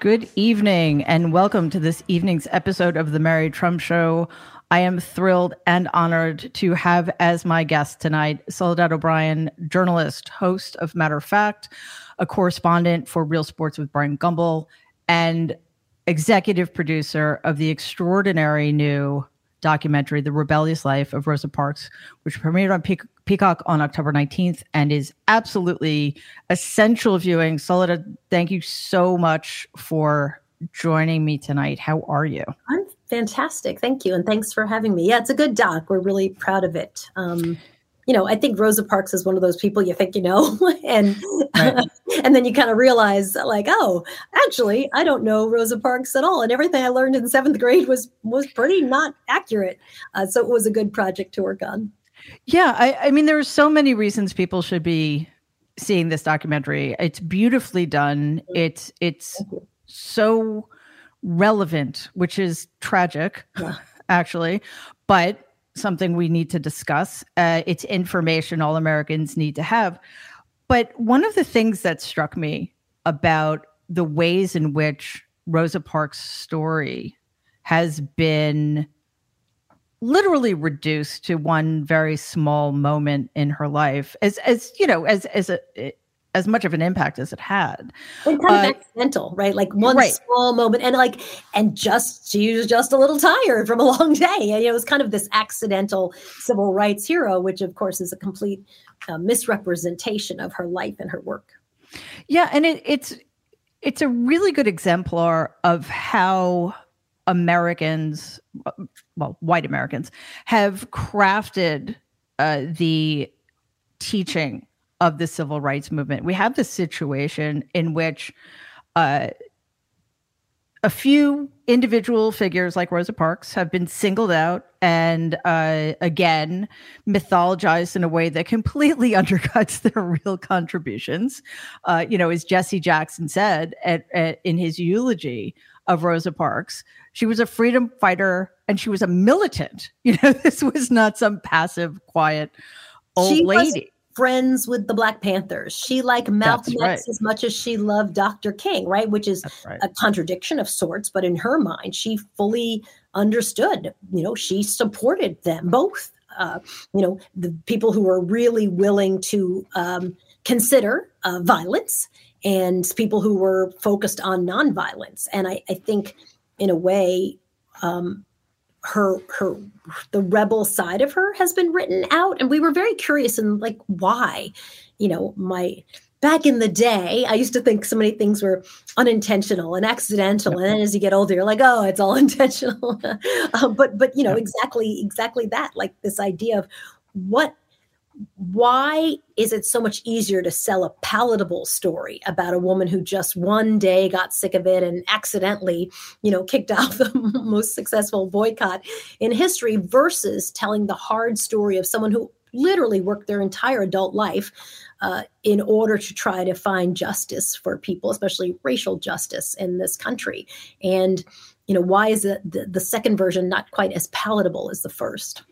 Good evening, and welcome to this evening's episode of The Mary Trump Show. I am thrilled and honored to have as my guest tonight Soledad O'Brien, journalist, host of Matter of Fact, a correspondent for Real Sports with Bryant Gumbel, and executive producer of the extraordinary new documentary, The Rebellious Life of Rosa Parks, which premiered on Pe- Peacock on October 19th and is absolutely essential viewing. Soledad, thank you so much for joining me tonight. How are you? I'm fantastic. Thank you. And thanks for having me. Yeah, it's a good doc. We're really proud of it. Um, you know, I think Rosa Parks is one of those people you think you know, and right. and then you kind of realize, like, oh, actually, I don't know Rosa Parks at all, and everything I learned in seventh grade was was pretty not accurate. Uh, so it was a good project to work on. Yeah, I, I mean, there are so many reasons people should be seeing this documentary. It's beautifully done. Mm-hmm. It's it's so relevant, which is tragic, yeah. actually, but something we need to discuss. Uh, it's information all Americans need to have. But one of the things that struck me about the ways in which Rosa Parks' story has been literally reduced to one very small moment in her life as as you know as as a as much of an impact as it had. And kind uh, of accidental, right? Like one right. small moment, and like, and just she was just a little tired from a long day. And, it was kind of this accidental civil rights hero, which of course is a complete uh, misrepresentation of her life and her work. Yeah, and it, it's it's a really good exemplar of how Americans, well, white Americans, have crafted uh, the teaching of the civil rights movement. We have this situation in which uh, a few individual figures like Rosa Parks have been singled out and uh, again mythologized in a way that completely undercuts their real contributions. Uh, you know, as Jesse Jackson said at, at, in his eulogy of Rosa Parks, she was a freedom fighter and she was a militant. You know, this was not some passive, quiet old she lady friends with the Black Panthers. She liked Malcolm right. X as much as she loved Dr. King, right? Which is right. a contradiction of sorts, but in her mind, she fully understood. You know, she supported them both. Uh, you know, the people who were really willing to um, consider uh, violence and people who were focused on nonviolence. And I, I think, in a way, um, her her the rebel side of her has been written out. And we were very curious and like why? You know my back in the day i used to think so many things were unintentional and accidental. And then as you get older you're like oh it's all intentional. Uh, but but you know exactly exactly that like this idea of what why is it so much easier to sell a palatable story about a woman who just one day got sick of it and accidentally, you know, kicked off the most successful boycott in history versus telling the hard story of someone who literally worked their entire adult life uh, in order to try to find justice for people, especially racial justice in this country. And, you know, why is it the, the second version not quite as palatable as the first?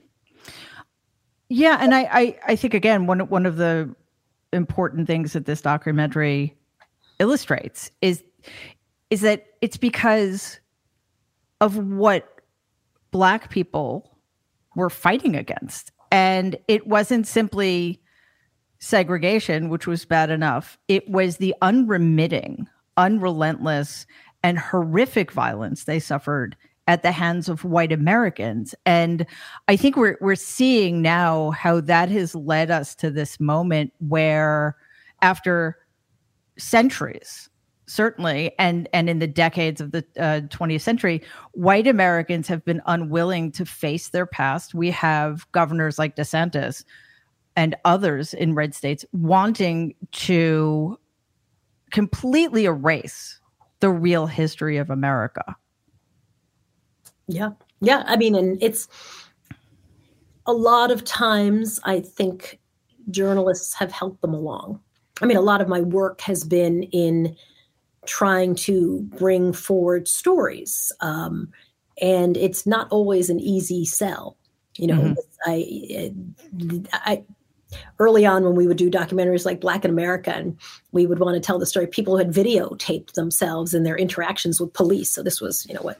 Yeah, and I, I, I think again one one of the important things that this documentary illustrates is is that it's because of what black people were fighting against. And it wasn't simply segregation which was bad enough. It was the unremitting unrelentless and horrific violence they suffered at the hands of white Americans. And I think we're we're seeing now how that has led us to this moment where after centuries certainly and and in the decades of the uh, 20th century white americans have been unwilling to face their past we have governors like desantis and others in red states wanting to completely erase the real history of america yeah. Yeah. I mean, and it's a lot of times I think journalists have helped them along. I mean, a lot of my work has been in trying to bring forward stories. Um, and it's not always an easy sell. You know, mm-hmm. I, I, early on when we would do documentaries like Black in America, and we would want to tell the story, people who had videotaped themselves in their interactions with police. So this was, you know, what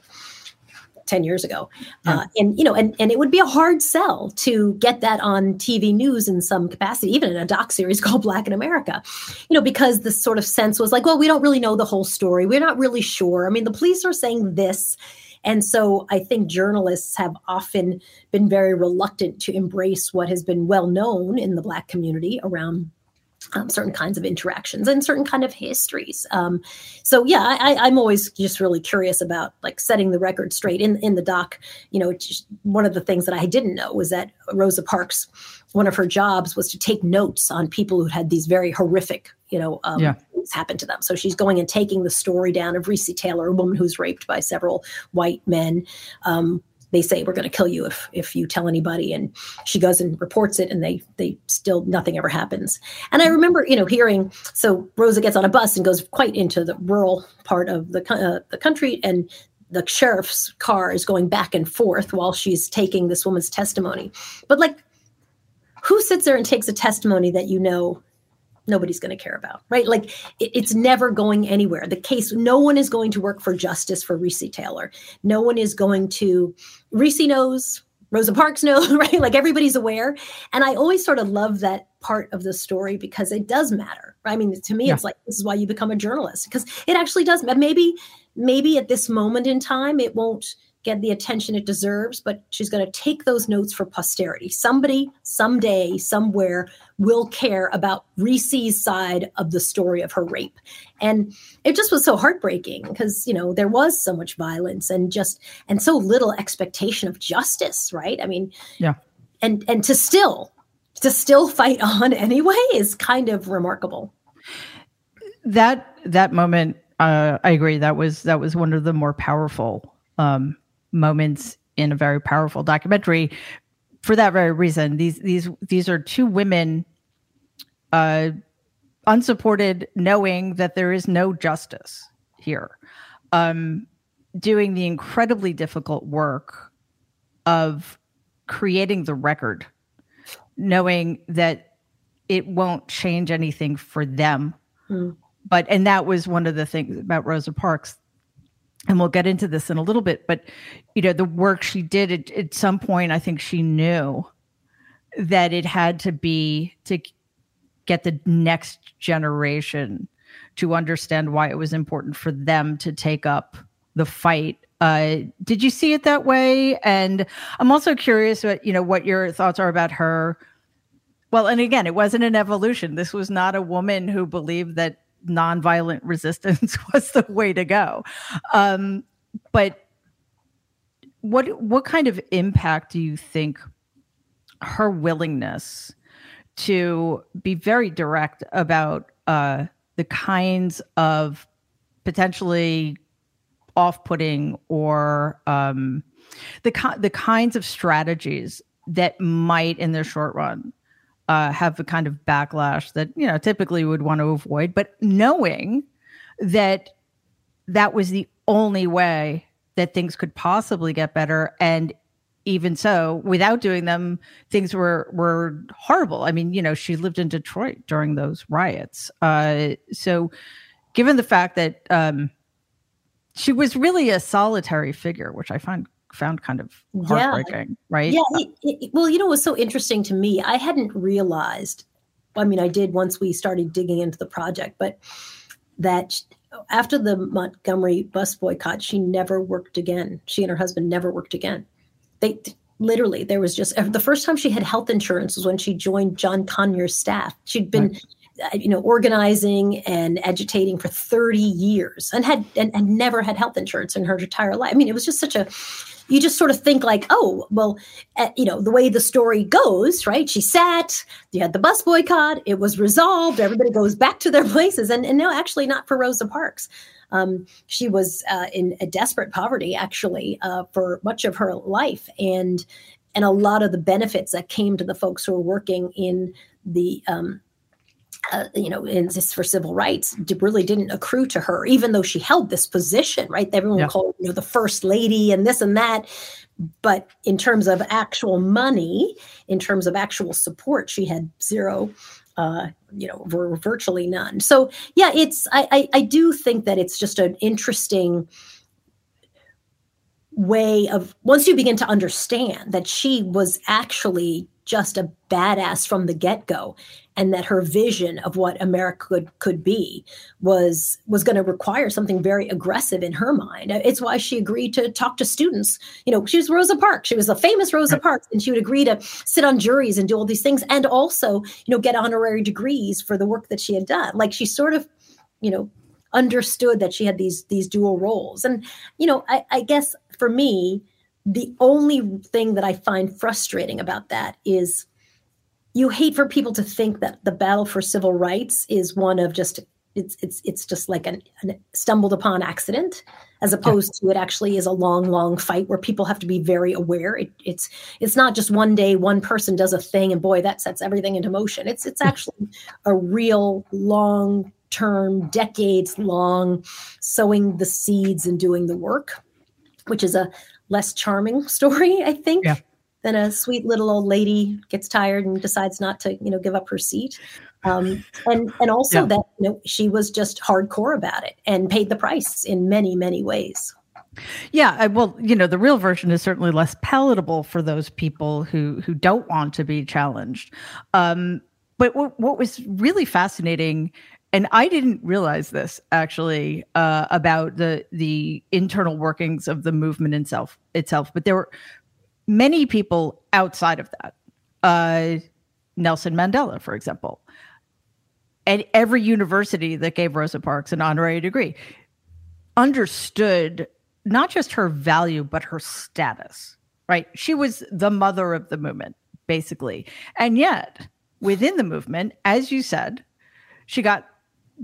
10 years ago. Yeah. Uh, and, you know, and, and it would be a hard sell to get that on TV news in some capacity, even in a doc series called Black in America, you know, because the sort of sense was like, well, we don't really know the whole story. We're not really sure. I mean, the police are saying this. And so I think journalists have often been very reluctant to embrace what has been well known in the Black community around um, certain kinds of interactions and certain kind of histories. Um, so yeah, I, am always just really curious about like setting the record straight in in the doc. You know, one of the things that I didn't know was that Rosa Parks, one of her jobs was to take notes on people who had these very horrific, you know, um, yeah. things happen to them. So she's going and taking the story down of Recy Taylor, a woman who's raped by several white men. Um, they say we're going to kill you if if you tell anybody. And she goes and reports it and they they still nothing ever happens. And i remember you know hearing so rosa gets on a bus and goes quite into the rural part of the uh, the country and the sheriff's car is going back and forth while she's taking this woman's testimony. But like who sits there and takes a testimony that you know nobody's going to care about, right? Like it, it's never going anywhere. The case, no one is going to work for justice for Recy Taylor. No one is going to, Recy knows, Rosa Parks knows, right? Like everybody's aware. And I always sort of love that part of the story because it does matter. Right? I mean, to me, yeah. it's like, this is why you become a journalist because it actually does. Maybe, maybe at this moment in time, it won't, get the attention it deserves, but she's going to take those notes for posterity. Somebody, someday, somewhere will care about Recy's side of the story of her rape. And it just was so heartbreaking because, you know, there was so much violence and just, and so little expectation of justice, right? I mean, yeah. And, and to still, to still fight on anyway is kind of remarkable. That, that moment, uh, I agree. That was, that was one of the more powerful um, moments in a very powerful documentary for that very reason. These these these are two women uh unsupported knowing that there is no justice here. Um doing the incredibly difficult work of creating the record knowing that it won't change anything for them. Mm. But and that was one of the things about Rosa Parks and we'll get into this in a little bit but you know the work she did at, at, some point i think she knew that it had to be to get the next generation to understand why it was important for them to take up the fight. Uh, did you see it that way? And i'm also curious what you know what your thoughts are about her. Well and again it wasn't an evolution. This was not a woman who believed that nonviolent resistance was the way to go. Um, but what what kind of impact do you think her willingness to be very direct about uh, the kinds of potentially off-putting or um, the the kinds of strategies that might, in the short run, uh, have the kind of backlash that you know typically would want to avoid but knowing that that was the only way that things could possibly get better. And even so without doing them things were were horrible. I mean you know she lived in detroit during those riots. Uh, so given the fact that um, she was really a solitary figure which i find found kind of heartbreaking, yeah. right? Yeah. It, it, well, you know, it was so interesting to me. I hadn't realized, I mean, I did once we started digging into the project, but that after the Montgomery bus boycott, she never worked again. She and her husband never worked again. They literally, there was just the first time she had health insurance was when she joined John Conyers' staff. She'd been. Right uh, you know organizing and agitating for 30 years and had and, and never had health insurance in her entire life i mean it was just such a you just sort of think like, oh, well, uh, you know, the way the story goes, right? She sat, you had the bus boycott, it was resolved, everybody goes back to their places. And, and no, actually not for Rosa Parks. Um, she was uh, in a desperate poverty, actually, uh, for much of her life. And and a lot of the benefits that came to the folks who were working in the um, uh, you know, insists for civil rights really didn't accrue to her, even though she held this position, right? Everyone yeah. called you know the first lady and this and that. but in terms of actual money, in terms of actual support, she had zero. Uh, you know, virtually none. So yeah, it's I, I I do think that it's just an interesting way of once you begin to understand that she was actually just a badass from the get-go and that her vision of what america could could be was was going to require something very aggressive in her mind. It's why she agreed to talk to students. You know she was rosa parks. She was a famous rosa parks and she would agree to sit on juries and do all these things and also you know get honorary degrees for the work that she had done. Like she sort of you know understood that she had these these dual roles. And you know i, I guess for me the only thing that i find frustrating about that is you hate for people to think that the battle for civil rights is one of just it's it's it's just like an, an stumbled upon accident as opposed yeah. to it actually is a long long fight where people have to be very aware it, it's it's not just one day one person does a thing and boy that sets everything into motion it's it's actually a real long term, decades long, sowing the seeds and doing the work, which is a less charming story, I think, yeah. Than a sweet little old lady gets tired and decides not to, you know, give up her seat. Um, and and also yeah. that you know she was just hardcore about it and paid the price in many many ways. Yeah, I, well, you know, the real version is certainly less palatable for those people who who don't want to be challenged. Um, but what, what was really fascinating and I didn't realize this actually uh, about the the internal workings of the movement itself itself, but there were many people outside of that. Uh, Nelson Mandela, for example, and every university that gave Rosa Parks an honorary degree understood not just her value but her status. Right, she was the mother of the movement, basically, and yet within the movement, as you said, she got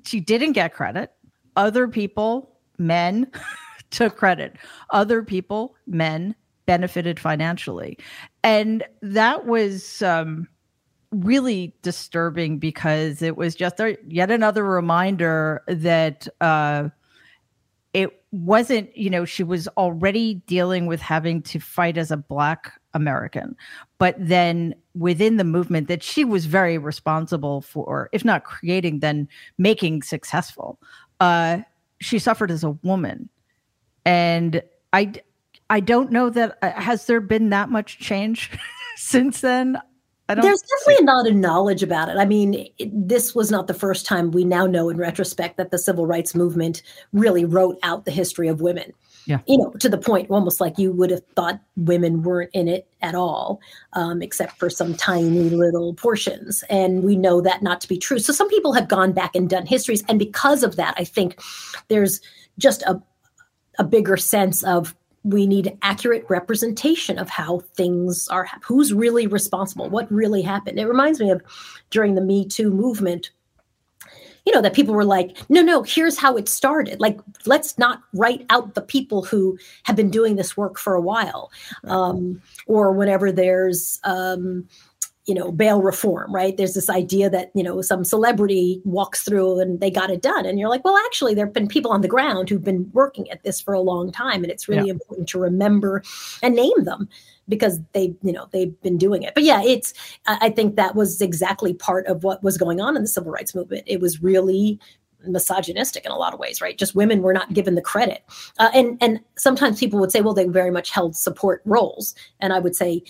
she didn't get credit. Other people, men, took credit. Other people, men, benefited financially. And that was um, really disturbing because it was just a, yet another reminder that uh, it wasn't, you know, she was already dealing with having to fight as a Black American. But then within the movement that she was very responsible for, if not creating, then making successful, uh, she suffered as a woman. And I, I don't know that uh, has there been that much change since then. There's definitely not a knowledge about it. I mean, it, this was not the first time we now know in retrospect that the civil rights movement really wrote out the history of women. Yeah. You know, to the point almost like you would have thought women weren't in it at all, um, except for some tiny little portions. And we know that not to be true. So some people have gone back and done histories. And because of that, I think there's just a, a bigger sense of we need accurate representation of how things are who's really responsible what really happened it reminds me of during the me too movement you know, that people were like, no, no, here's how it started. Like, let's not write out the people who have been doing this work for a while. Um, or whenever there's, um, you know bail reform right? There's this idea that you know some celebrity walks through and they got it done. And you're like well actually there have been people on the ground who've been working at this for a long time. And it's really yeah. important to remember and name them because they you know they've been doing it. But yeah it's i think that was exactly part of what was going on in the civil rights movement. It was really misogynistic in a lot of ways right? Just women were not given the credit. Uh, and and sometimes people would say well they very much held support roles. And i would say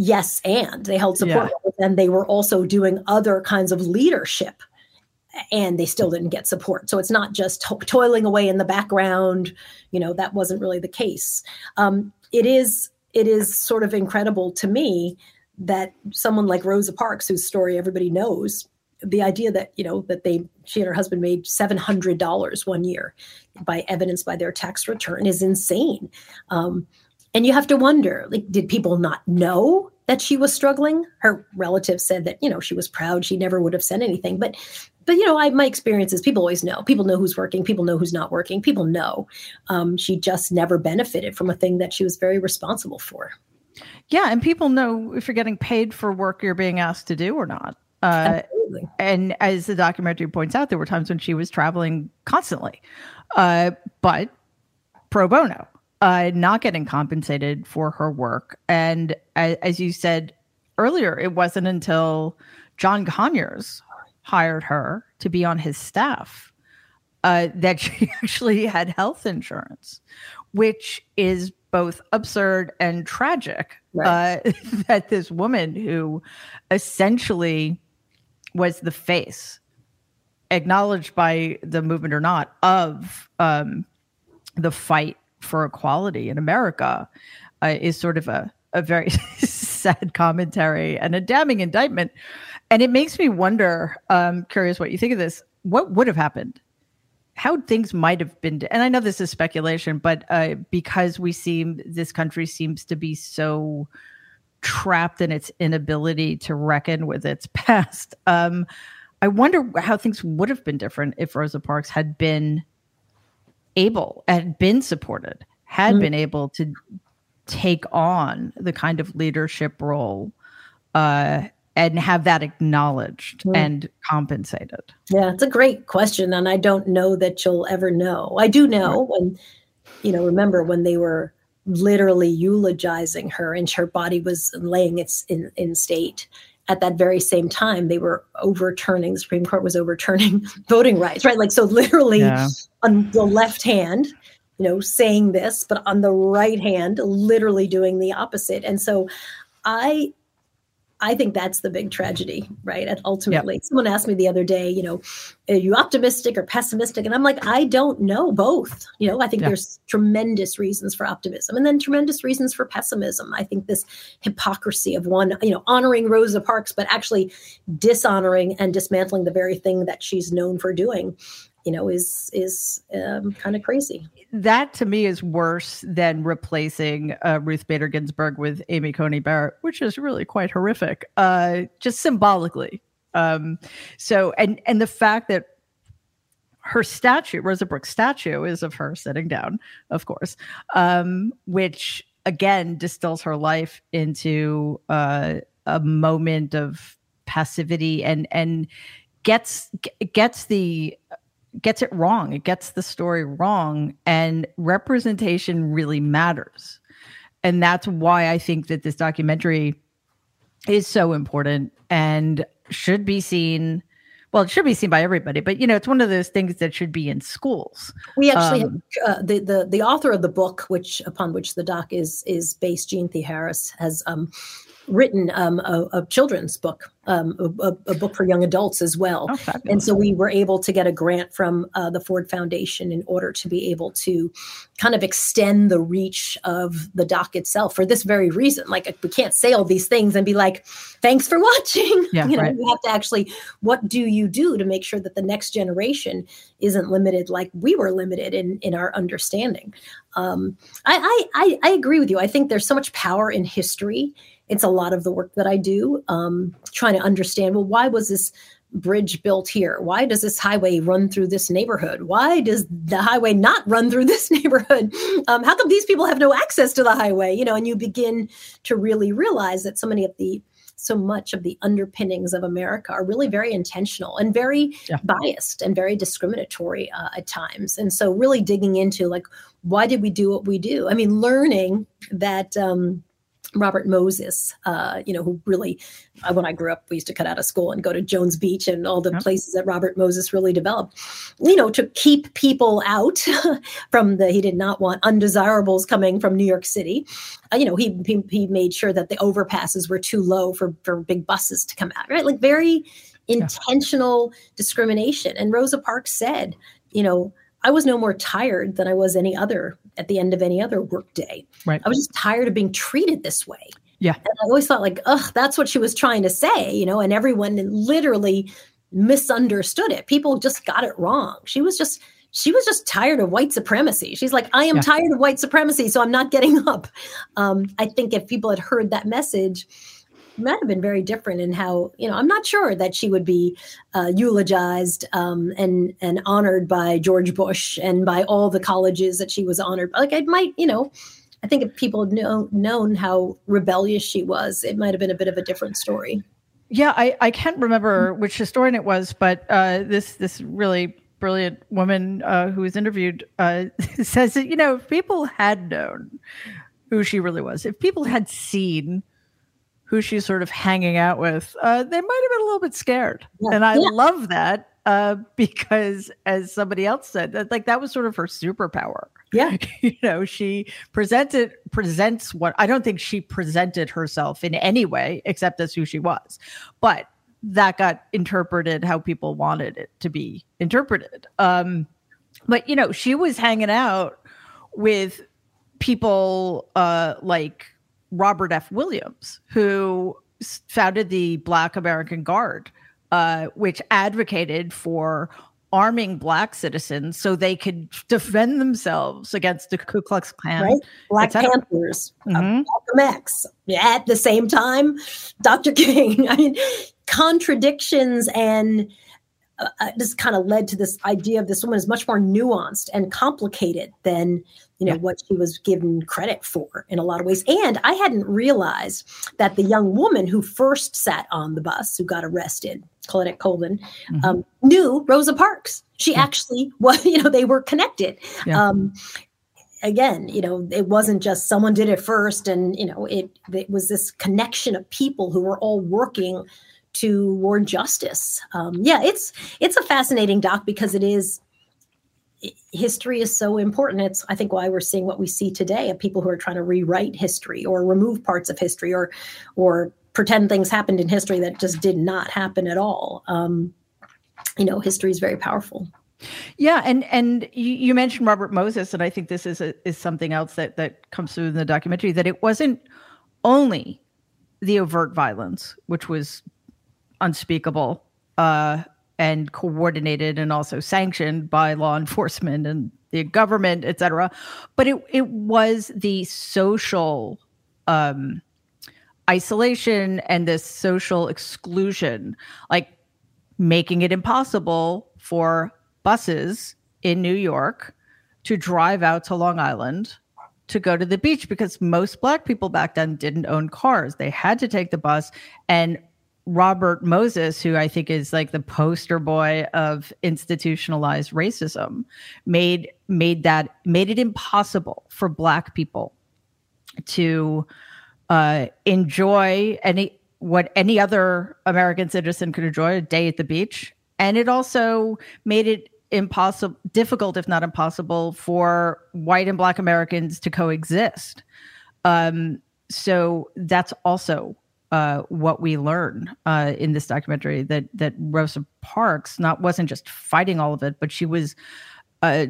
yes and they held support yeah. and they were also doing other kinds of leadership and they still didn't get support. So it's not just to- toiling away in the background you know that wasn't really the case. Um, it is it is sort of incredible to me that someone like rosa parks whose story everybody knows the idea that you know that they she and her husband made $700 one year by evidence by their tax return is insane. Um, and you have to wonder like did people not know that she was struggling? Her relatives said that you know she was proud. She never would have said anything. But but you know I, my experience is people always know. People know who's working. People know who's not working. People know. Um, she just never benefited from a thing that she was very responsible for. Yeah and people know if you're getting paid for work you're being asked to do or not. Uh, and as the documentary points out there were times when she was traveling constantly. Uh, but pro bono uh, not getting compensated for her work. And as, as you said earlier, it wasn't until John Conyers hired her to be on his staff uh, that she actually had health insurance, which is both absurd and tragic. Right. Uh, that this woman who essentially was the face, acknowledged by the movement or not, of um, the fight for equality in America, uh, is sort of a, a very sad commentary and a damning indictment. And it makes me wonder, um, curious what you think of this. What would have happened how things might have been and i know this is speculation but uh, because we seem this country seems to be so trapped in its inability to reckon with its past um, i wonder how things would have been different if rosa parks had been able and been supported had mm-hmm. been able to take on the kind of leadership role uh, and have that acknowledged mm. and compensated? Yeah, it's a great question. And I don't know that you'll ever know. I do know when, you know, remember when they were literally eulogizing her and her body was laying its in, in state. At that very same time, they were overturning, the Supreme Court was overturning voting rights, right? Like, so literally yeah. on the left hand, you know, saying this, but on the right hand, literally doing the opposite. And so I I think that's the big tragedy, right? And ultimately, yep. someone asked me the other day, you know, are you optimistic or pessimistic? And I'm like, I don't know both. You know, I think there's tremendous reasons for optimism and then tremendous reasons for pessimism. I think this hypocrisy of one, you know, honoring Rosa Parks, but actually dishonoring and dismantling the very thing that she's known for doing you know is is um, kind of crazy that to me is worse than replacing uh, ruth bader ginsburg with amy coney barrett which is really quite horrific uh, just symbolically. Um, so and and the fact that her statue rosa brooks statue is of her sitting down of course um, which again distills her life into uh, a moment of passivity and and gets gets the gets it wrong. It gets the story wrong. And representation really matters. And that's why I think that this documentary is so important and should be seen. Well, it should be seen by everybody, but you know, it's one of those things that should be in schools. We actually um, have, uh, the the the author of the book, which upon which the doc is is based, Jeanne Theoharis, has um, written um, a, a, children's book, um, a, a, book for young adults as well. Oh, and so we were able to get a grant from uh, the Ford Foundation in order to be able to kind of extend the reach of the doc itself for this very reason. Like we can't say all these things and be like, "Thanks for watching." Yeah, you know, right. you have to actually, what do you do to make sure that the next generation isn't limited like we were limited in in our understanding? Um, I, I I agree with you. I think there's so much power in history it's a lot of the work that I do, um, trying to understand well, why was this bridge built here? Why does this highway run through this neighborhood? Why does the highway not run through this neighborhood? Um, how come these people have no access to the highway? You know, and you begin to really realize that so many of the so much of the underpinnings of America are really very intentional and very yeah. biased and very discriminatory uh, at times. And so, really digging into like, why did we do what we do? I mean, learning that. Um, Robert Moses, uh, you know, who really, uh, when I grew up, we used to cut out of school and go to Jones Beach and all the yep. places that Robert Moses really developed, you know, to keep people out from the, he did not want undesirables coming from New York City. Uh, you know, he, he, he made sure that the overpasses were too low for, for big buses to come out, right? Like very intentional yeah. discrimination. And Rosa Parks said, you know, I was no more tired than I was any other at the end of any other workday. Right. I was just tired of being treated this way. Yeah. And I always thought like, ugh, that's what she was trying to say, you know, and everyone literally misunderstood it. People just got it wrong. She was just she was just tired of white supremacy. She's like, I am yeah. tired of white supremacy, so I'm not getting up. Um, I think if people had heard that message, might have been very different in how you know i'm not sure that she would be uh, eulogized um, and and honored by george bush and by all the colleges that she was honored. Like i might you know i think if people had know, known how rebellious she was it might have been a bit of a different story. Yeah i i can't remember which historian it was but uh, this this really brilliant woman uh, who was interviewed uh, says that you know if people had known who she really was, if people had seen who she's sort of hanging out with, uh, they might have been a little bit scared. Yeah. And I yeah. love that uh, because, as somebody else said, that like that was sort of her superpower. Yeah, you know, she presented presents what I don't think she presented herself in any way except as who she was, but that got interpreted how people wanted it to be interpreted. Um, but you know, she was hanging out with people uh, like Robert F. Williams, who founded the Black Armed Guard, uh, which advocated for arming black citizens so they could defend themselves against the Ku Klux Klan. Right. Black Panthers, uh, mm-hmm. Malcolm X. At the same time, Dr. King. I mean, contradictions and uh, uh this kind of led to this idea of this woman is much more nuanced and complicated than you know yeah. what she was given credit for in a lot of ways and i hadn't realized that the young woman who first sat on the bus who got arrested claudette colvin mm-hmm. um, knew rosa parks she yeah. actually was you know they were connected yeah. um, again you know it wasn't just someone did it first and you know it it was this connection of people who were all working toward justice um, yeah it's it's a fascinating doc because it is history is so important. It's, I think, why we're seeing what we see today of people who are trying to rewrite history or remove parts of history or, or pretend things happened in history that just did not happen at all. Um, you know, history is very powerful. Yeah, and and you, mentioned Robert Moses, and I think this is a, is something else that that comes through in the documentary that it wasn't only the overt violence, which was unspeakable, uh, and coordinated and also sanctioned by law enforcement and the government, et cetera. But it, it was the social um, isolation and this social exclusion, like making it impossible for buses in New York to drive out to Long Island to go to the beach because most black people back then didn't own cars. They had to take the bus and Robert Moses, who I think is like the poster boy of institutionalized racism, made made that made it impossible for Black people to uh, enjoy any what any other American citizen could enjoy a day at the beach, and it also made it impossible, difficult, if not impossible, for white and Black Americans to coexist. Um, so that's also uh, what we learn uh, in this documentary that that Rosa Parks not wasn't just fighting all of it, but she was, uh,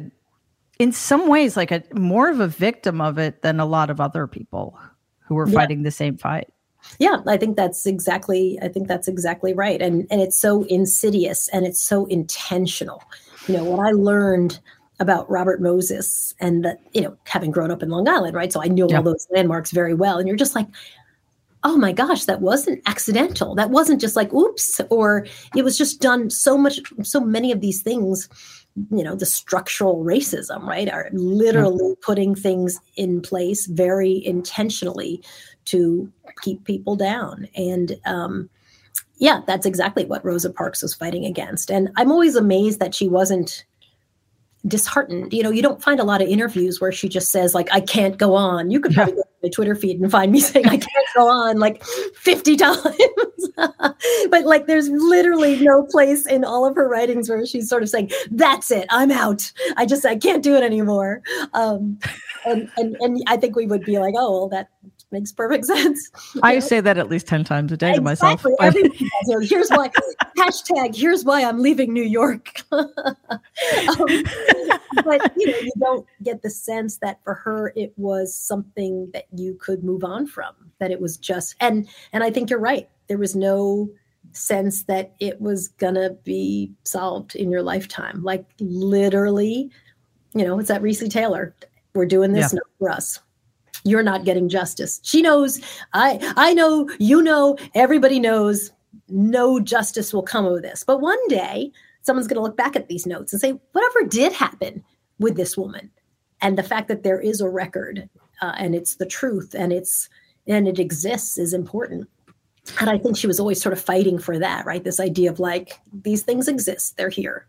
in some ways, like a more of a victim of it than a lot of other people who were yeah. fighting the same fight. Yeah, I think that's exactly. I think that's exactly right, and and it's so insidious and it's so intentional. You know what I learned about Robert Moses and that, you know, having grown up in Long Island, right? So I knew yeah. all those landmarks very well. And you're just like, oh my gosh, that wasn't accidental. That wasn't just like, oops, or it was just done so much, so many of these things, you know, the structural racism, right, are literally mm-hmm. putting things in place very intentionally to keep people down. And, um, yeah, that's exactly what Rosa Parks was fighting against. And I'm always amazed that she wasn't disheartened. You know, you don't find a lot of interviews where she just says, like, I can't go on. You could probably yeah. go to my Twitter feed and find me saying I can't go on like 50 times. but like there's literally no place in all of her writings where she's sort of saying, That's it, I'm out. I just I can't do it anymore. Um and and, and I think we would be like, oh well that makes perfect sense. I say that at least 10 times a day exactly. to myself. Here's why hashtag here's why I'm leaving New York. um, but you know, you don't get the sense that for her it was something that you could move on from, that it was just and and I think you're right. There was no sense that it was gonna be solved in your lifetime. Like literally, you know, it's that Recy Taylor. We're doing this yeah. for us you're not getting justice. She knows, I I know, you know, everybody knows no justice will come of this. But one day someone's going to look back at these notes and say, whatever did happen with this woman, and the fact that there is a record uh, and it's the truth and it's and it exists is important. And I think she was always sort of fighting for that, right? This idea of like these things exist, they're here.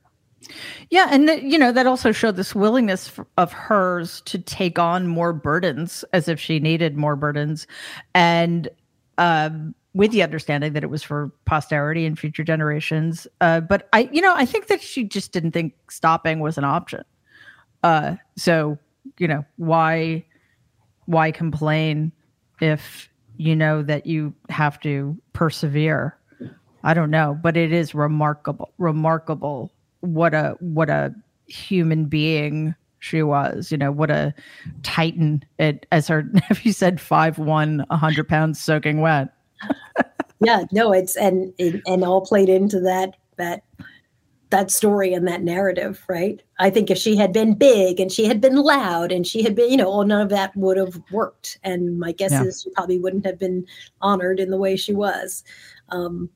Yeah, and you know that also showed this willingness of hers to take on more burdens, as if she needed more burdens, and um, with the understanding that it was for posterity and future generations. Uh, but I, you know, I think that she just didn't think stopping was an option. Uh, so you know why why complain if you know that you have to persevere? I don't know, but it is remarkable, remarkable what a what a human being she was. You know, what a titan. It as her nephew said, five one, a one, hundred pounds soaking wet. yeah, no, it's and and all played into that that that story and that narrative, right? I think if she had been big and she had been loud and she had been, you know, well, none of that would have worked. And my guess yeah. is she probably wouldn't have been honored in the way she was. Um,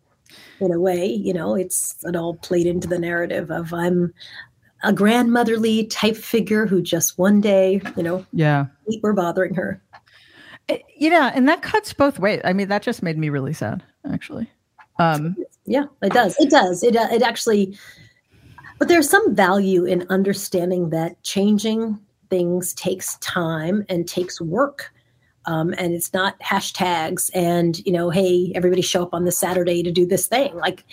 in a way, you know, it's it all played into the narrative of I'm a grandmotherly type figure who just one day, you know, yeah, we're bothering her. It, yeah, and that cuts both ways. I mean, that just made me really sad, actually. Um, yeah, it does. It does. It uh, it actually. But there's some value in understanding that changing things takes time and takes work um, and it's not hashtags and you know hey everybody show up on this saturday to do this thing. Like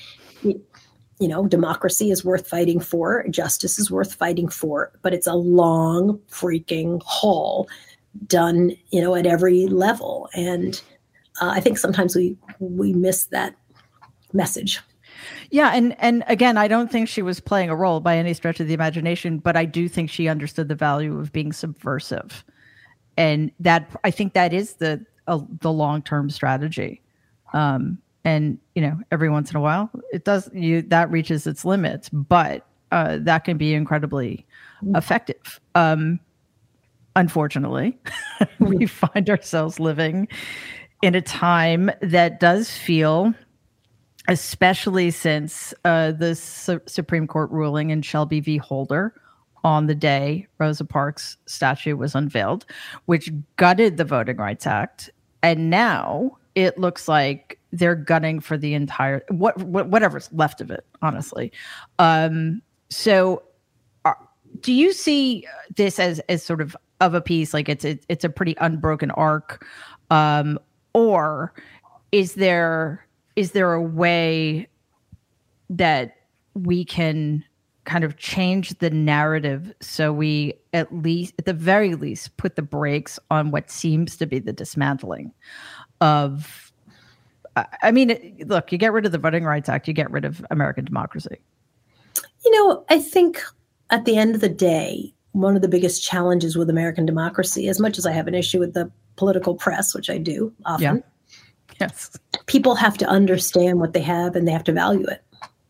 you know democracy is worth fighting for justice is worth fighting for but it's a long freaking haul done you know at every level. And uh, i think sometimes we we miss that message. Yeah, and and again, I don't think she was playing a role by any stretch of the imagination, but I do think she understood the value of being subversive and that I think that is the uh, the long term strategy. Um, and you know, every once in a while, it does you that reaches its limits, but uh, that can be incredibly effective. Um, unfortunately, we find ourselves living in a time that does feel especially since uh, the Su- Supreme Court ruling in Shelby v. Holder, on the day Rosa Parks' statue was unveiled, which gutted the Voting Rights Act. And now it looks like they're gunning for the entire what, what whatever's left of it, honestly. Um, so, uh, do you see this as as sort of of a piece like it's it, it's a pretty unbroken arc, um, or is there is there a way that we can kind of change the narrative so we at least at the very least put the brakes on what seems to be the dismantling of i mean look you get rid of the voting rights act you get rid of american democracy you know i think at the end of the day one of the biggest challenges with american democracy as much as i have an issue with the political press which i do often yeah. yes people have to understand what they have and they have to value it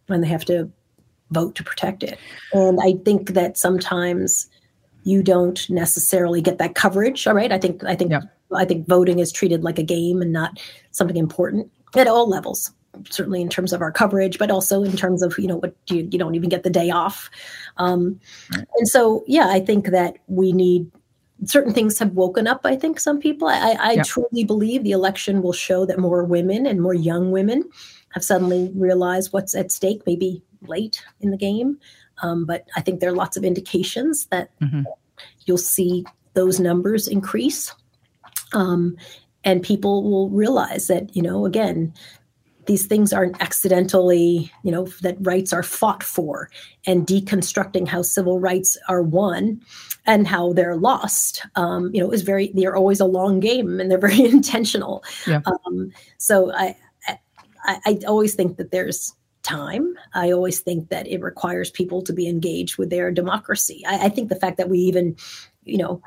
and they have to vote to protect it. And I think that sometimes you don't necessarily get that coverage. All right. I think I think yeah. I think voting is treated like a game and not something important at all levels. Certainly in terms of our coverage, but also in terms of you know what you you don't even get the day off, um, right. and so yeah, I think that we need certain things have woken up. I think some people. I, I yeah. truly believe the election will show that more women and more young women have suddenly realized what's at stake. Maybe late in the game. Um, but I think there are lots of indications that mm-hmm. you'll see those numbers increase. Um, and people will realize that, you know, again, these things aren't accidentally, you know, that rights are fought for and deconstructing how civil rights are won and how they're lost, um, you know, is very, they're always a long game and they're very intentional. Yeah. Um, so I, I, I always think that there's time. I always think that it requires people to be engaged with their democracy. I, I, think the fact that we even, you know,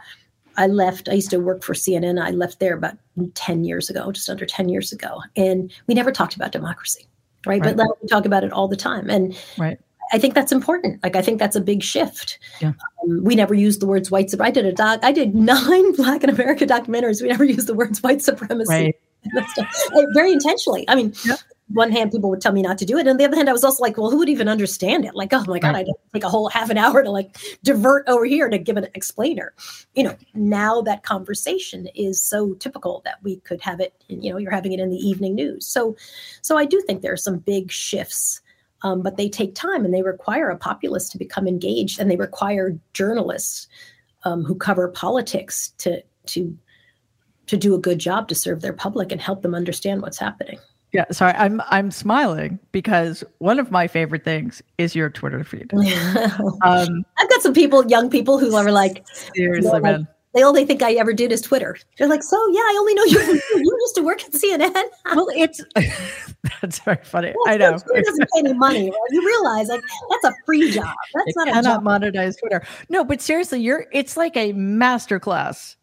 I left, I used to work for CNN. I left there about 10 years ago, just under 10 years ago. And we never talked about democracy, right? right. But now we talk about it all the time. And right. I think that's important. Like, I think that's a big shift. Yeah. Um, we never used the words white supremacy. I did a doc, I did nine Black in America documentaries. We never used the words white supremacy. Right. very intentionally. I mean, yep one hand people would tell me not to do it and on the other hand i was also like well who would even understand it? Like oh my god i take a whole half an hour to like divert over here to give an explainer. You know now that conversation is so typical that we could have it you know you're having it in the evening news. So so i do think there are some big shifts um, but they take time and they require a populace to become engaged and they require journalists um, who cover politics to to to do a good job to serve their public and help them understand what's happening. Yeah, sorry, I'm I'm smiling because one of my favorite things is your Twitter feed. um, I've got some people, young people, who are like, seriously, like, man. They only think I ever did is Twitter. They're like, so yeah, I only know you. you used to work at CNN. well, it's that's very funny. Well, I know. Twitter doesn't pay any money. Right? You realize like that's a free job. That's it not cannot a job. monetize Twitter. No, but seriously, you're. It's like a masterclass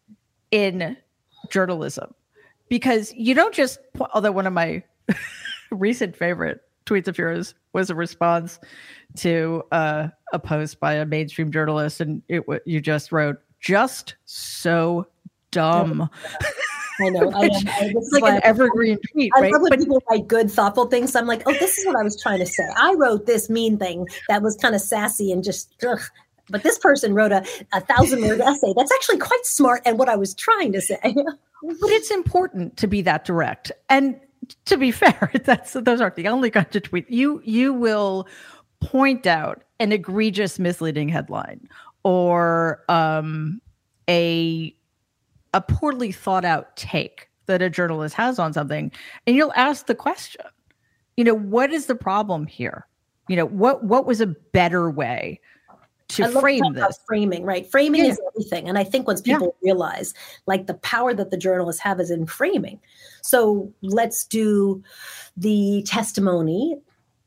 in journalism because you don't just. Although one of my recent favorite tweets of yours was a response to uh, a post by a mainstream journalist, and it you just wrote just so dumb. I know. I, it's like an evergreen tweet. I right? love when but, people write good, thoughtful things. I'm like, oh, this is what I was trying to say. I wrote this mean thing that was kind of sassy and just, ugh. but this person wrote a, a thousand word essay that's actually quite smart and what I was trying to say. but it's important to be that direct. And to be fair, that's those aren't the only kinds of tweets. You you will point out an egregious misleading headline or um, a a poorly thought out take that a journalist has on something, and you'll ask the question, you know, what is the problem here? You know, what what was a better way to frame this framing right framing yeah. is everything and i think once people yeah. realize like the power that the journalists have is in framing so let's do the testimony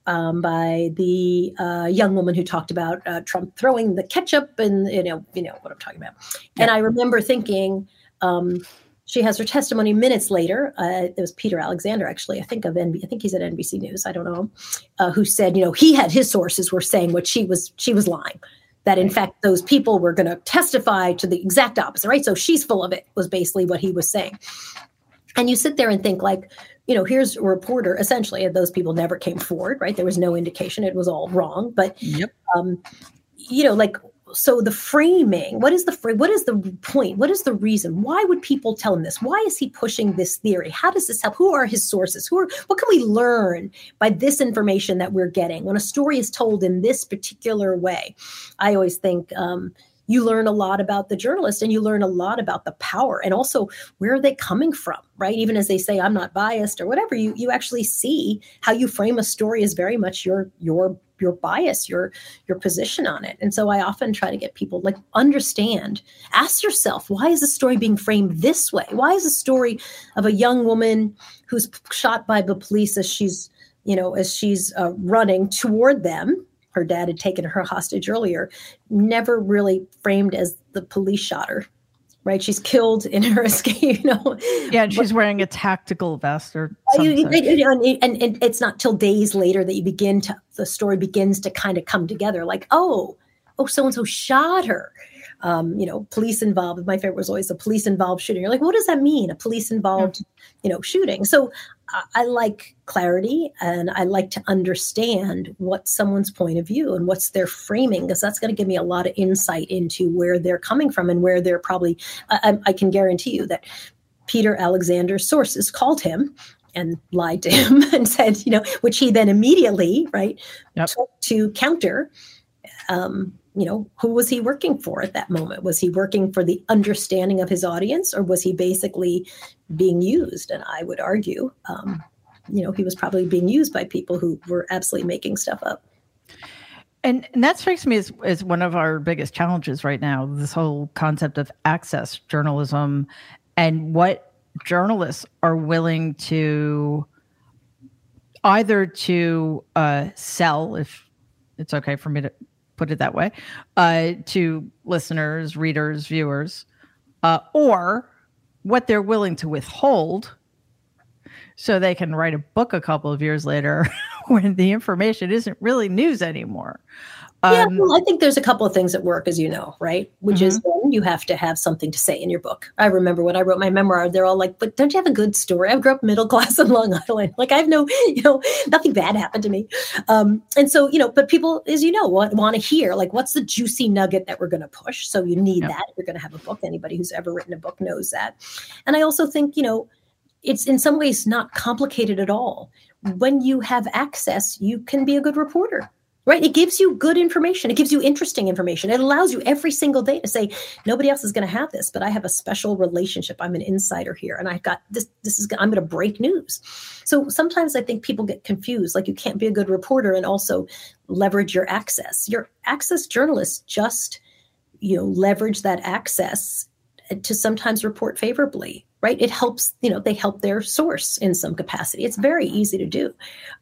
um, by the uh, young woman who talked about uh, Trump throwing the ketchup and you know you know what I'm talking about. Yeah. And I remember thinking. Um, she has her testimony minutes later. Uh, it was Peter Alexander, actually. I think of NB. I think he's at NBC News. I don't know, uh, who said, you know, he had his sources were saying what she was she was lying that in fact those people were going to testify to the exact opposite, right? So she's full of it, was basically what he was saying. And you sit there and think, like, you know, here's a reporter, essentially, and those people never came forward, right? There was no indication it was all wrong. But, yep. um, you know, like so the framing what is the fr- what is the point? What is the reason? Why would people tell him this? Why is he pushing this theory? How does this help? Who are his sources? Who are what can we learn by this information that we're getting? When a story is told in this particular way i always think um, you learn a lot about the journalist and you learn a lot about the power and also where are they coming from right? Even as they say i'm not biased or whatever you you actually see how you frame a story is very much your your your bias your your position on it. And so i often try to get people like understand ask yourself why is the story being framed this way? Why is the story of a young woman who's shot by the police as she's you know as she's uh, running toward them? Her dad had taken her hostage earlier, never really framed as the police shot her. Right, she's killed in her escape. You know, yeah, and she's but, wearing a tactical vest or something. and, and, and it's not till days later that you begin to the story begins to kind of come together. Like, oh, oh, so and so shot her. Um, you know, police involved. My favorite was always a police involved shooting. You're like, what does that mean? A police involved, you know, shooting. So I like clarity and I like to understand what someone's point of view and what's their framing because that's going to give me a lot of insight into where they're coming from and where they're probably. I, I can guarantee you that Peter Alexander's sources called him and lied to him and said, you know, which he then immediately, right, yep. to counter. Um, you know, who was he working for at that moment? Was he working for the understanding of his audience, or was he basically being used? And I would argue, um, you know, he was probably being used by people who were absolutely making stuff up. And, and that strikes me as, as one of our biggest challenges right now this whole concept of access journalism and what journalists are willing to either to uh, sell, if it's okay for me to put it that way, uh, to listeners, readers, viewers, uh, or what they're willing to withhold so they can write a book a couple of years later when the information isn't really news anymore. Um, yeah, well, I think there's a couple of things that work, as you know, right? Which mm-hmm. is then you have to have something to say in your book. I remember when I wrote my memoir, they're all like, "But don't you have a good story?" I grew up middle class in Long Island. Like I have no, you know, nothing bad happened to me. Um, and so, you know, but people, as you know, want, want to hear like, what's the juicy nugget that we're going to push? So you need yep. that if you're going to have a book. Anybody who's ever written a book knows that. And I also think, you know, it's in some ways not complicated at all. When you have access, you can be a good reporter right? It gives you good information. It gives you interesting information. It allows you every single day to say, nobody else is going to have this, but I have a special relationship. I'm an insider here, and I've got this. This is I'm going to break news. So sometimes I think people get confused. Like you can't be a good reporter and also leverage your access. Your access journalists just, you know, leverage that access to sometimes report favorably right it helps you know they help their source in some capacity it's very easy to do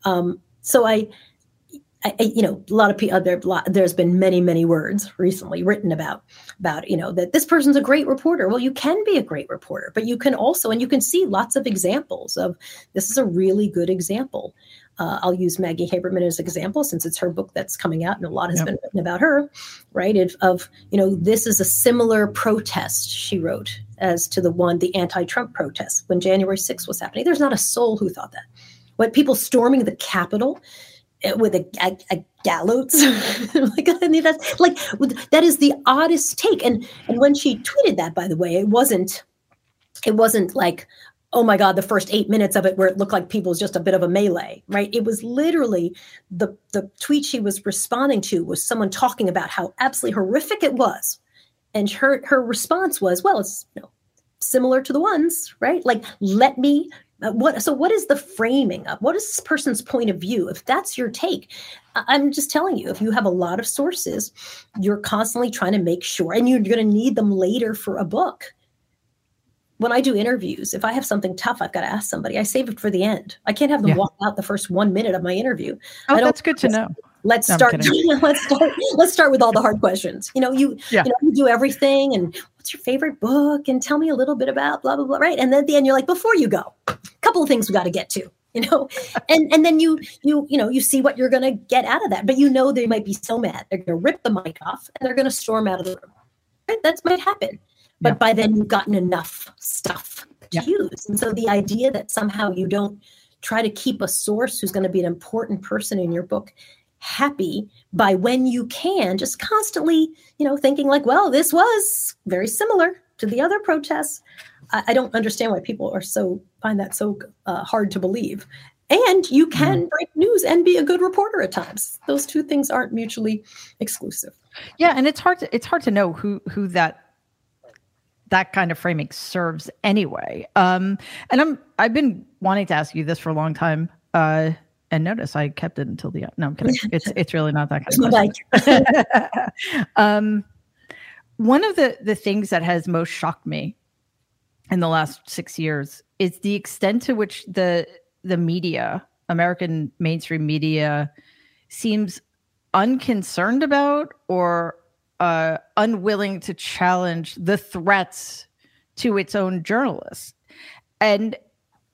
um, so i I, you know, a lot of people. There, there's been many, many words recently written about about you know that this person's a great reporter. Well, you can be a great reporter, but you can also, and you can see lots of examples of this is a really good example. Uh, I'll use Maggie Haberman as an example since it's her book that's coming out, and a lot has yep. been written about her, right? Of, of you know, this is a similar protest she wrote as to the one the anti-Trump protest when January 6th was happening. There's not a soul who thought that. What people storming the Capitol with a, a, a gallows like I mean, that's like that is the oddest take. And and when she tweeted that by the way it wasn't it wasn't like oh my god the first eight minutes of it where it looked like people was just a bit of a melee right? It was literally the the tweet she was responding to was someone talking about how absolutely horrific it was. And her her response was well it's you know similar to the ones right? Like let me Uh, what so what is the framing of what is this person's point of view? If that's your take i'm just telling you if you have a lot of sources you're constantly trying to make sure and you're going to need them later for a book. When i do interviews if i have something tough i've got to ask somebody. I save it for the end. I can't have them yeah. walk out the first one minute of my interview. Oh that's good to know. let's no, start let's start let's start with all the hard questions. You know you yeah. you know you do everything and what's your favorite book and tell me a little bit about blah blah blah right? And then at the end you're like before you go couple of things we got to get to you know and and then you you you know you see what you're going to get out of that but you know they might be so mad they're going to rip the mic off and they're going to storm out of the room right? that might happen but yeah. by then you've gotten enough stuff to yeah. use and so the idea that somehow you don't try to keep a source who's going to be an important person in your book happy by when you can just constantly you know thinking like well this was very similar to the other protests i, I don't understand why people are so find that so uh, hard to believe and you can mm-hmm. break news and be a good reporter at times those two things aren't mutually exclusive yeah and it's hard to it's hard to know who who that that kind of framing serves anyway um and i'm i've been wanting to ask you this for a long time uh and notice I kept it until the end. No, I'm kidding. It's it's really not that kind of um, one of the the things that has most shocked me in the last six years is the extent to which the the media, American mainstream media, seems unconcerned about or uh, unwilling to challenge the threats to its own journalists. And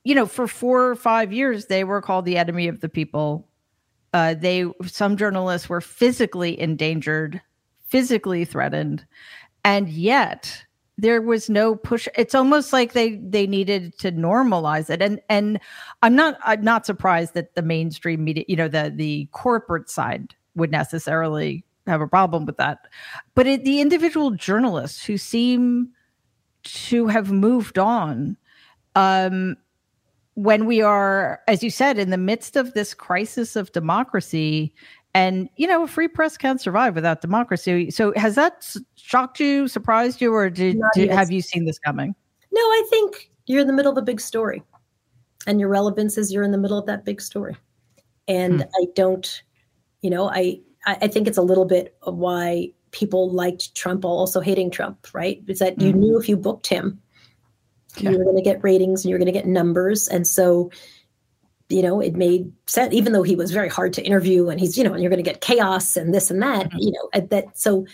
you know, for four or five years, they were called the enemy of the people. Uh, they some journalists were physically endangered, physically threatened, and yet there was no push. It's almost like they they needed to normalize it. And and I'm not I'm not surprised that the mainstream media, you know, the the corporate side would necessarily have a problem with that, but it, the individual journalists who seem to have moved on um, when we are, as you said, in the midst of this crisis of democracy, and you know, a free press can't survive without democracy. So, has that shocked you, surprised you, or did, did have you seen this coming? No, I think you're in the middle of a big story, and your relevance is you're in the middle of that big story. And hmm. I don't, you know, I I think it's a little bit of why people liked Trump, also hating Trump, right? Is that you hmm. knew if you booked him, yeah. you were going to get ratings and you're going to get numbers and so you know it made sense even though he was very hard to interview and he's you know and you're going to get chaos and this and that mm-hmm. you know that so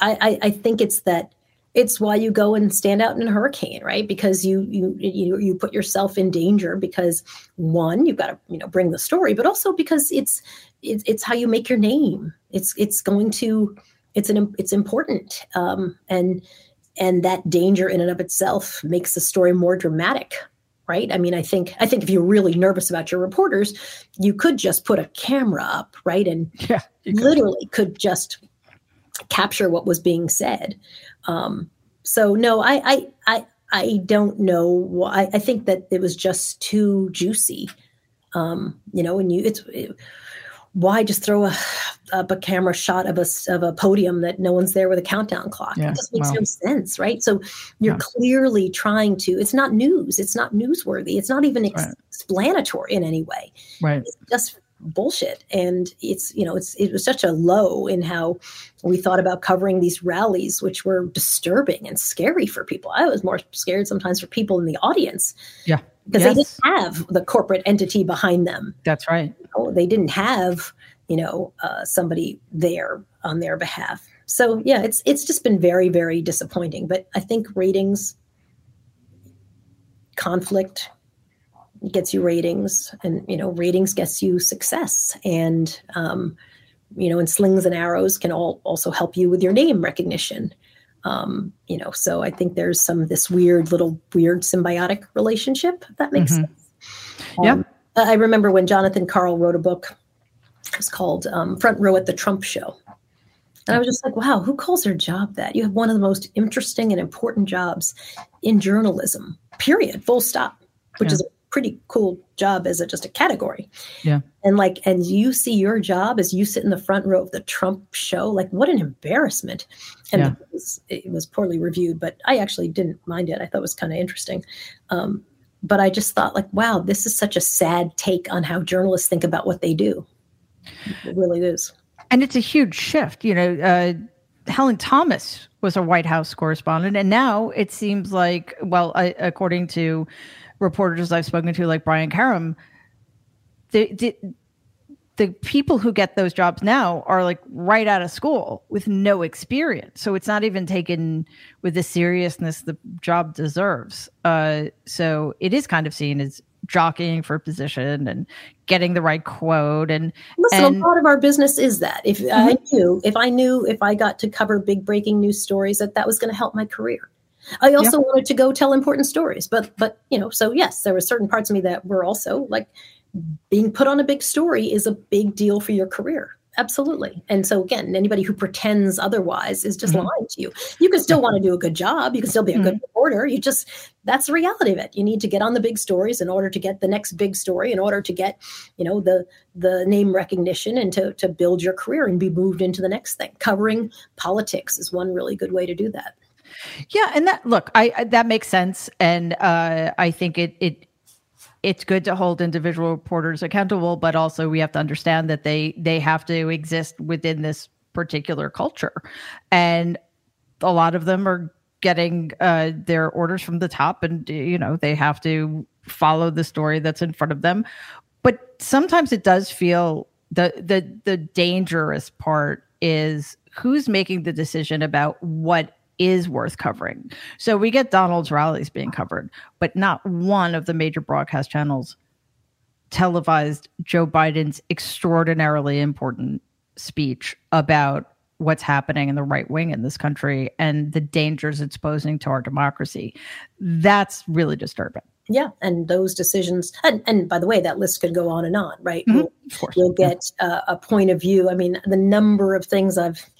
I, I i think it's that it's why you go and stand out in a hurricane right? Because you you you you put yourself in danger because one you've got to you know bring the story but also because it's it's, it's how you make your name. It's it's going to it's an it's important um and and that danger in and of itself makes the story more dramatic right i mean i think i think if you're really nervous about your reporters you could just put a camera up right and yeah, could. literally could just capture what was being said um, so no I, I i I don't know why. I think that it was just too juicy. Um, you know, and you it's it, why just throw a, up a camera shot of a of a podium that no one's there with a countdown clock? Yeah, it just makes wow. no sense, right? So you're yeah. clearly trying to. It's not news. It's not newsworthy. It's not even ex- right. explanatory in any way. Right. It's just bullshit and it's you know it's it was such a low in how we thought about covering these rallies which were disturbing and scary for people i was more scared sometimes for people in the audience yeah because yes. they didn't have the corporate entity behind them. That's right. Oh, they didn't have you know uh, somebody there on their behalf. So yeah it's it's just been very very disappointing. But i think ratings conflict gets you ratings and you know ratings gets you success. And um, you know and slings and arrows can all also help you with your name recognition um, you know so i think there's some this weird little weird symbiotic relationship that makes mm-hmm. sense yeah um, i remember when jonathan Karl wrote a book it was called um, front row at the trump show and I was just like, wow, who calls their job that? You have one of the most interesting and important jobs in journalism, period, full stop, which yeah. is a pretty cool job as a, just a category. Yeah. And like, and you see your job as you sit in the front row of the Trump show. Like, what an embarrassment. And yeah. it, was, it, was, poorly reviewed, but I actually didn't mind it. I thought it was kind of interesting. Um, but I just thought, like, wow, this is such a sad take on how journalists think about what they do. It really is. And it's a huge shift. You know, uh, Helen Thomas was a White House correspondent, and now it seems like, well, I, according to reporters I've spoken to, like Brian Karem, the, the the people who get those jobs now are like right out of school with no experience. So it's not even taken with the seriousness the job deserves. Uh, so it is kind of seen as jockeying for position and getting the right quote and listen and, a lot of our business is that if mm-hmm. i knew if i knew if i got to cover big breaking news stories that that was going to help my career I also yeah. wanted to go tell important stories, but but you know, so yes, there were certain parts of me that were also like being put on a big story is a big deal for your career. Absolutely. And so again, anybody who pretends otherwise is just mm-hmm. lying to you. You can still want to do a good job. You can still be a mm-hmm. good reporter. You just that's the reality of it. You need to get on the big stories in order to get the next big story, in order to get, you know, the the name recognition and to to build your career and be moved into the next thing. Covering politics is one really good way to do that. Yeah, and that look, I, I that makes sense, and uh, I think it it it's good to hold individual reporters accountable, but also we have to understand that they they have to exist within this particular culture, and a lot of them are getting uh, their orders from the top, and you know they have to follow the story that's in front of them. But sometimes it does feel the the the dangerous part is who's making the decision about what is worth covering. So we get Donald's rallies being covered, but not one of the major broadcast channels televised Joe Biden's extraordinarily important speech about what's happening in the right wing in this country and the dangers it's posing to our democracy. That's really disturbing. Yeah, and those decisions, and, and by the way, that list could go on and on, right? Mm-hmm. You'll, you'll, get uh, a point of view. I mean, the number of things I've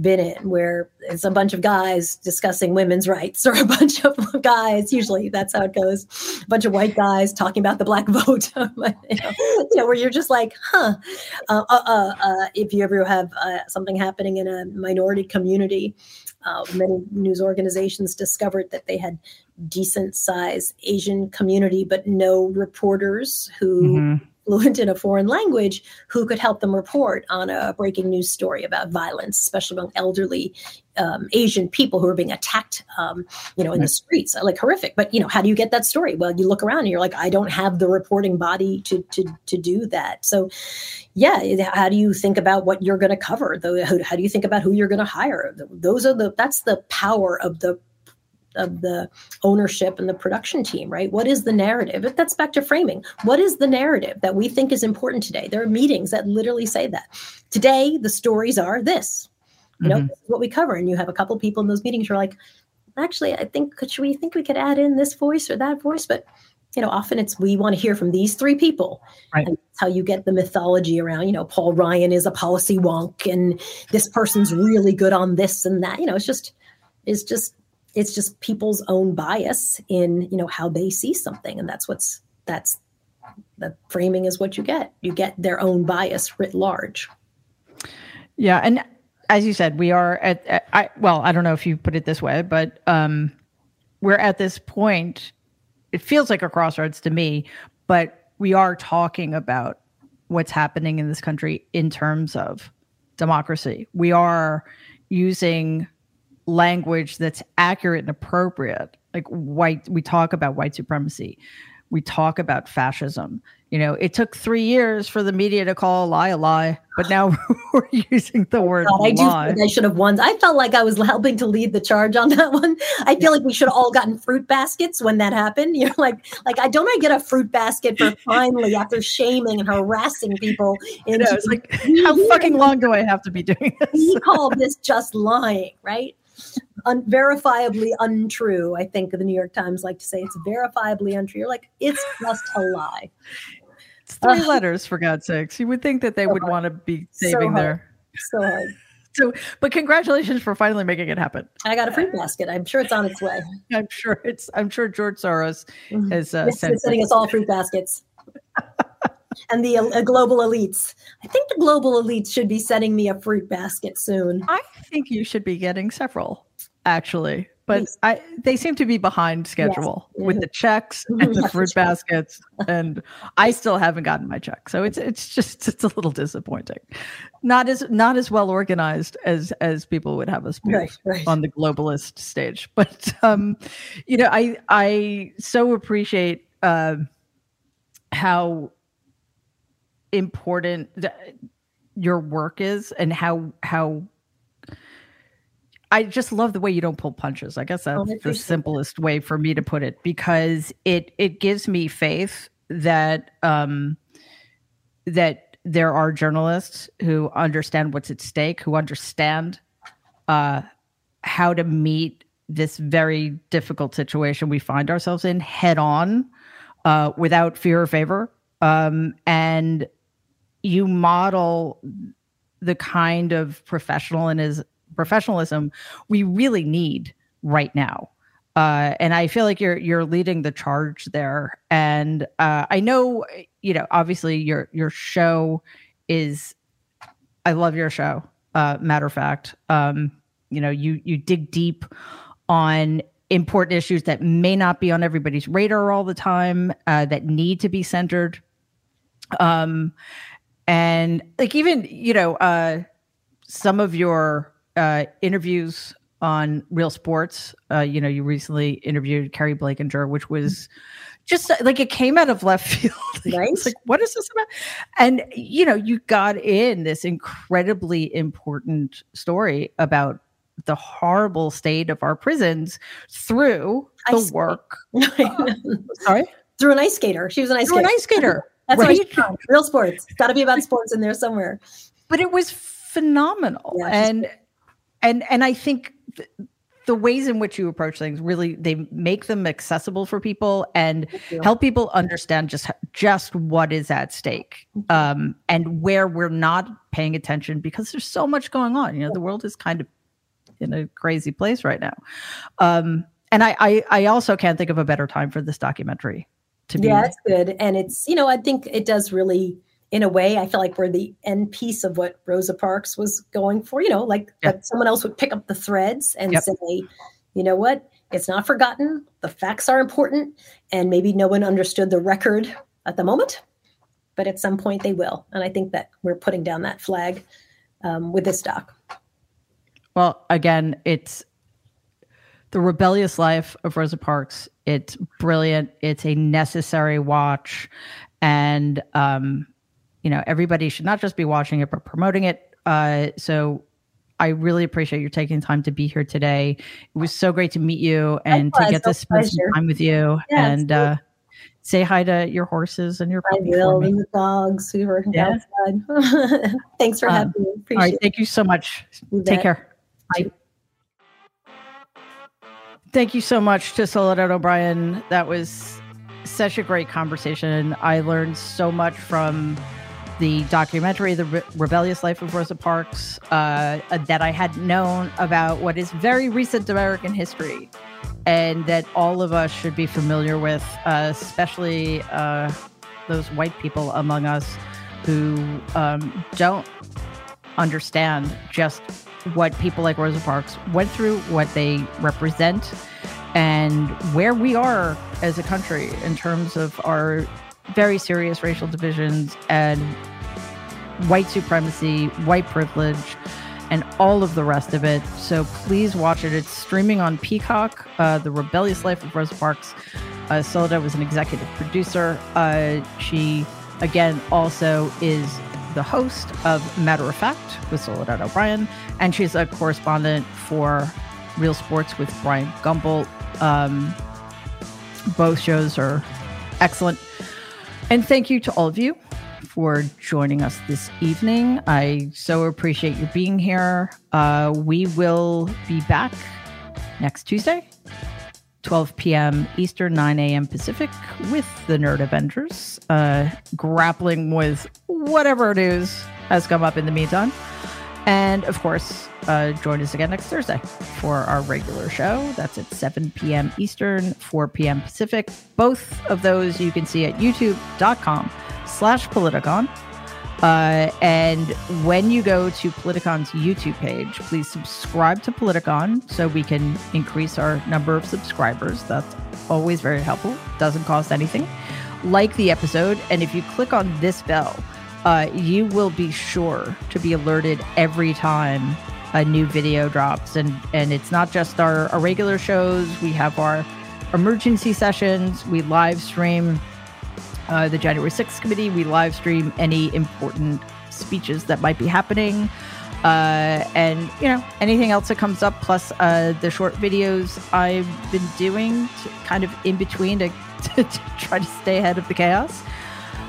been in where it's a bunch of guys discussing women's rights or a bunch of guys usually that's how it goes a bunch of white guys talking about the black vote you, know, you, know, where you're just like huh uh, uh, uh, uh if you ever have uh, something happening in a minority community uh, many news organizations discovered that they had decent size asian community but no reporters who mm-hmm fluent in a foreign language who could help them report on a breaking news story about violence, especially among elderly um, Asian people who are being attacked, um, you know, in the streets, like horrific. But you know, how do you get that story? Well, you look around and you're like, I don't have the reporting body to to to do that. So, yeah, how do you think about what you're going to cover? How do you think about who you're going to hire? Those are the that's the power of the of the ownership and the production team, right? What is the narrative? If that's back to framing, what is the narrative that we think is important today? There are meetings that literally say that. Today, the stories are this. You know, mm-hmm. this is what we cover. And you have a couple people in those meetings who are like, actually, I think could should we think we could add in this voice or that voice? But you know, often it's we want to hear from these three people. Right. And that's how you get the mythology around, you know, Paul Ryan is a policy wonk and this person's really good on this and that. You know, it's just it's just it's just people's own bias in you know how they see something. And that's what's that's the framing is what you get. You get their own bias writ large. Yeah. And as you said we are at, at i well i don't know if you put it this way but um we're at this point it feels like a crossroads to me but we are talking about what's happening in this country in terms of democracy. We are using language that's accurate and appropriate. Like white we talk about white supremacy. We talk about fascism. You know it took three years for the media to call a lie a lie but now we're using the word God, I lie. do I should have won. I felt like I was helping to lead the charge on that one. I feel like we should have all gotten fruit baskets when that happened. You're like like I don't I get a fruit basket for finally after shaming and harassing people into, you know, it's like how fucking long do I have to be doing this? we call this just lying right un- verifiably untrue. I think the New York Times like to say it's verifiably untrue. You're like, it's just a lie. It's three uh, letters, for God's sakes. You would think that they so would want to be saving so their. So hard. So, but congratulations for finally making it happen. I got a fruit basket. I'm sure it's on its way. I'm sure it's. I'm sure George Soros mm-hmm. has uh, yes, sending us all fruit baskets. and the uh, global elites. I think the global elites should be sending me a fruit basket soon. I think you should be getting several, actually. But I, they seem to be behind schedule yes. with the checks and the fruit baskets, and I still haven't gotten my check. So it's it's just it's a little disappointing. Not as not as well organized as as people would have us be right, right. on the globalist stage. But um, you know, I I so appreciate uh, how important your work is and how how I just love the way you don't pull punches. I guess that's oh, the simplest way for me to put it because it it gives me faith that um that there are journalists who understand what's at stake, who understand uh how to meet this very difficult situation we find ourselves in head on uh without fear or favor um and you model the kind of professional and his professionalism we really need right now. Uh, and I feel like you're you're leading the charge there. And uh, I know, you know, obviously your your show is. I love your show. Uh, matter of fact, um, you know, you you dig deep on important issues that may not be on everybody's radar all the time, uh, that need to be centered. Um, and like even you know uh some of your uh interviews on real sports uh you know you recently interviewed Keri Blakinger which was just like it came out of left field. Right like what is this about? And you know you got in this incredibly important story about the horrible state of our prisons through the work uh, sorry? Through an ice skater. She was an ice through skater. an ice skater That's right. Real sports. Got to be about sports in there somewhere. But it was phenomenal, yeah, and and and I think th- the ways in which you approach things really they make them accessible for people and help people understand just just what is at stake um, and where we're not paying attention because there's so much going on. You know, the world is kind of in a crazy place right now. Um, and I, I I also can't think of a better time for this documentary to be. Yeah, that's good. And it's, you know, I think it does really, in a way, I feel like we're the end piece of what Rosa Parks was going for, you know, like that someone else would pick up the threads and yep. say, you know what, it's not forgotten. The facts are important. And maybe no one understood the record at the moment, but at some point they will. And I think that we're putting down that flag um, with this doc. Well, again, it's the rebellious life of Rosa Parks. It's brilliant. It's a necessary watch, and um, you know everybody should not just be watching it but promoting it. Uh, so I really appreciate you taking time to be here today. It was so great to meet you and to get to spend some time with you yeah, and uh, say hi to your horses and your I will and the dogs who are yeah. outside. Thanks for um, having me. Appreciate all right, thank you so much. Take care. Bye. Thank you so much to Soledad O'Brien. That was such a great conversation. I learned so much from the documentary, The Re- Rebellious Life of Rosa Parks, uh, that I hadn't known about what is very recent American history. and that all of us should be familiar with, uh, especially uh, those white people among us who um, don't understand just what people like Rosa Parks went through, what they represent, and where we are as a country in terms of our very serious racial divisions and white supremacy, white privilege, and all of the rest of it. So please watch it. It's streaming on Peacock. Uh, the Rebellious Life of Rosa Parks. Uh, was an executive producer. Uh, she, again, also is the host of Matter of Fact with Soledad O'Brien, and she's a correspondent for Real Sports with Bryant Gumbel. Um, both shows are excellent. And thank you to all of you for joining us this evening. I so appreciate you being here. Uh, we will be back next Tuesday 12 p.m. Eastern, 9 a.m. Pacific, with the Nerd Avengers, uh, grappling with whatever it is has come up in the meantime. And of course, uh, join us again next Thursday for our regular show. That's at 7 p.m. Eastern, 4 p.m. Pacific. Both of those you can see at youtube.com slash Politicon. Uh, and when you go to Politicon's YouTube page, please subscribe to Politicon so we can increase our number of subscribers. That's always very helpful. Doesn't cost anything. Like the episode, and if you click on this bell, uh, you will be sure to be alerted every time a new video drops. And and it's not just our, our regular shows. We have our emergency sessions. We live stream uh, the January 6th committee. We live stream any important speeches that might be happening. Uh, and you know anything else that comes up plus uh, the short videos i've been doing to, kind of in between to, to, to, try to stay ahead of the chaos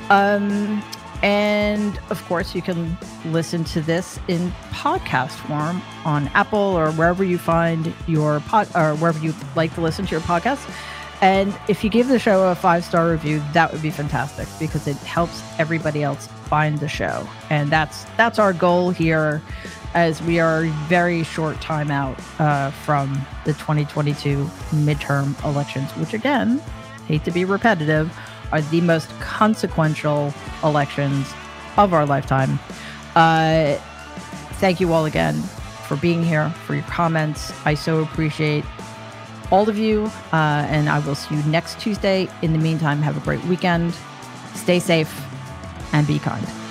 um, and of course you can listen to this in podcast form on apple or wherever you find your pod or wherever you like to listen to your podcast and if you give the show a five star review, that would be fantastic because it helps everybody else find the show. And that's that's our goal here, as we are very short time out uh, from the 2022 midterm elections, which again, hate to be repetitive, are the most consequential elections of our lifetime. Uh, thank you all again for being here, for your comments. I so appreciate all of you. Uh, and I will see you next Tuesday. In the meantime, have a great weekend. Stay safe and be kind.